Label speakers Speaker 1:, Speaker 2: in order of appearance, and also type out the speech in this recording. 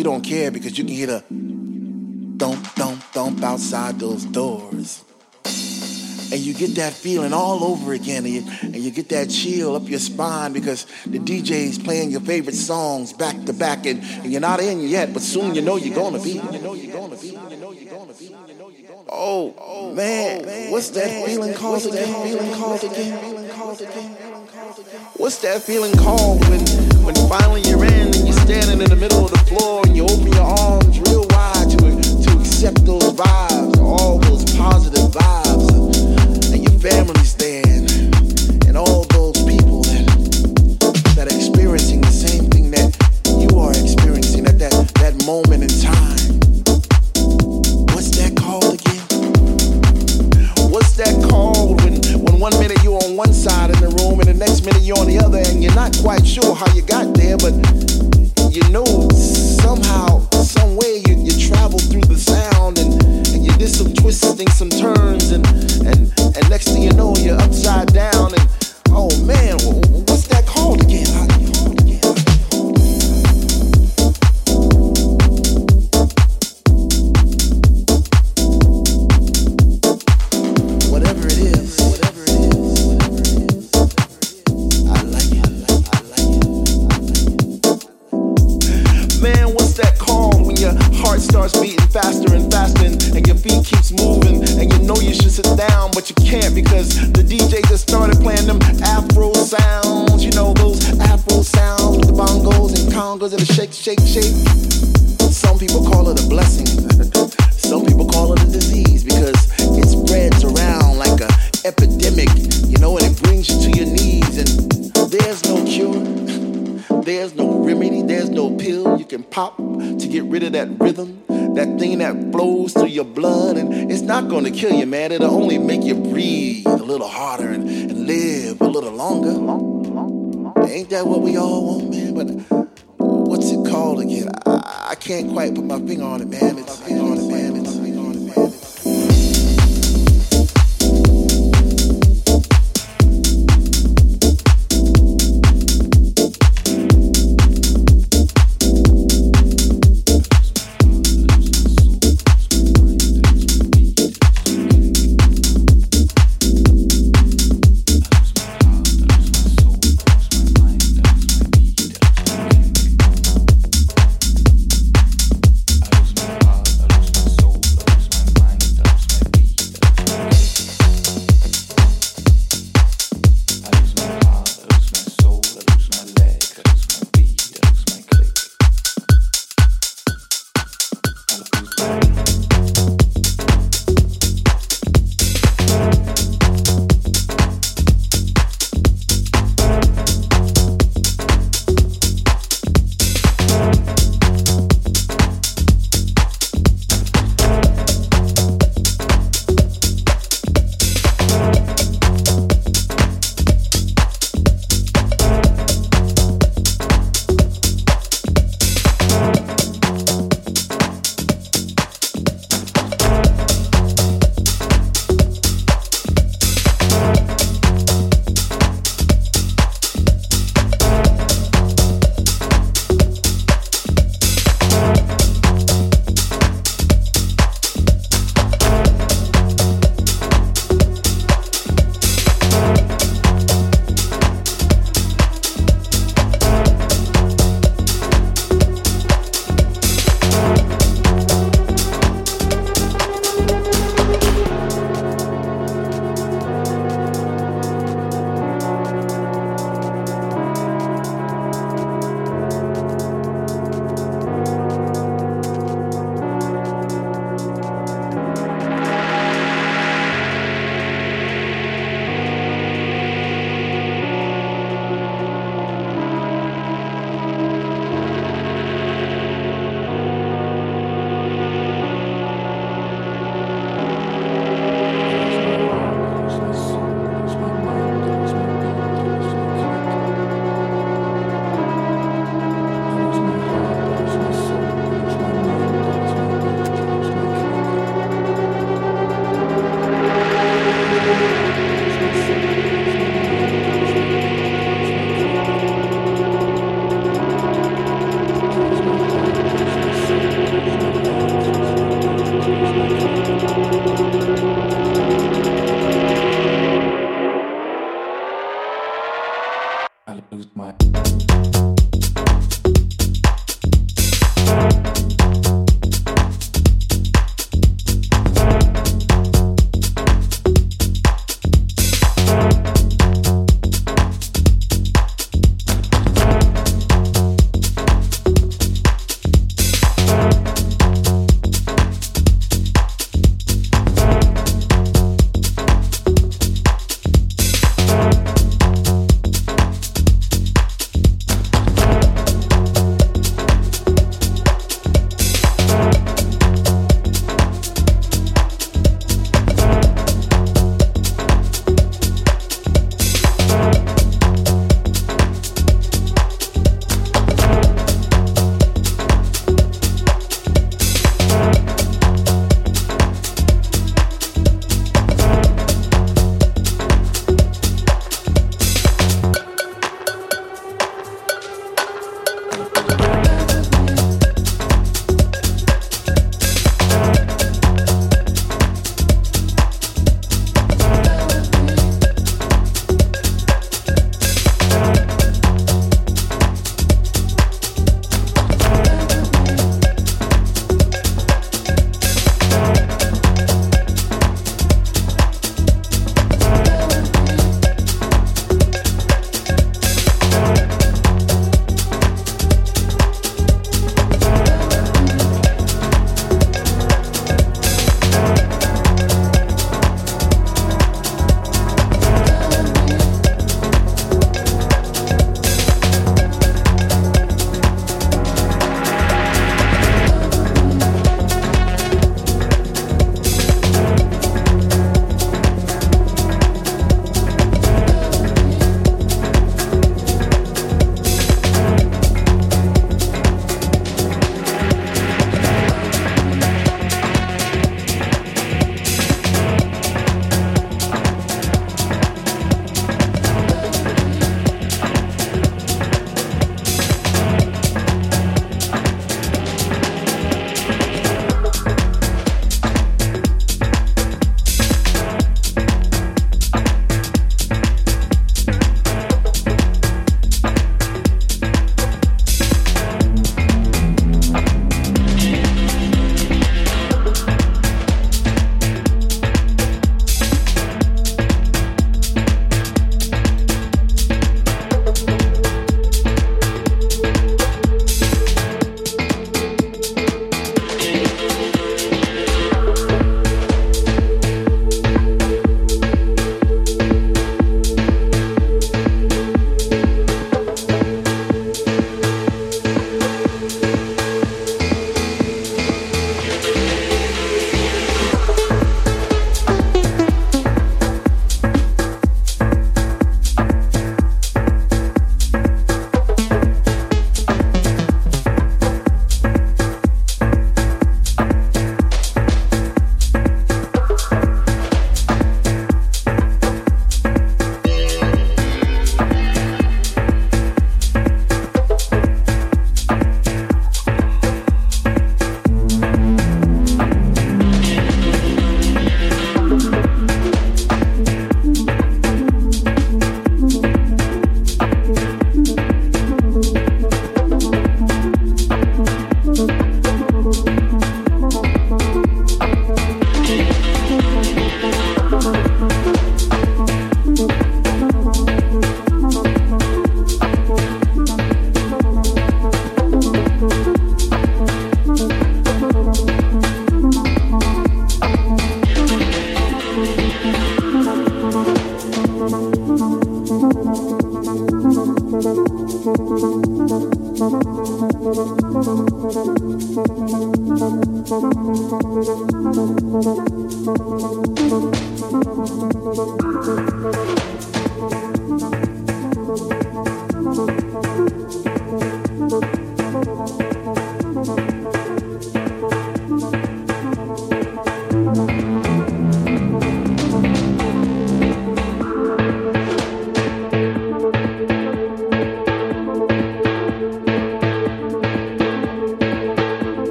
Speaker 1: you don't care because you can hear the thump, thump, thump outside those doors. And you get that feeling all over again, and you, and you get that chill up your spine because the DJ's playing your favorite songs back to back, and, and you're not in yet, but soon you know you're gonna be. Oh, oh man, what's that feeling called again? Feeling called again? What's that feeling called when, when finally you're in standing in the middle of the floor and you open your arms real wide to to accept those vibes, all those positive vibes, and your family's there, and, and all those people that that are experiencing the same thing that you are experiencing at that that moment in time. What's that called again? What's that called when when one minute you're on one side of the room and the next minute you're on the other and you're not quite sure how you got there, but you know somehow, some way you, you travel through the sound and, and you did some twisting, some turns, and, and, and next thing you know you're upside down going to kill you, man. It'll only make you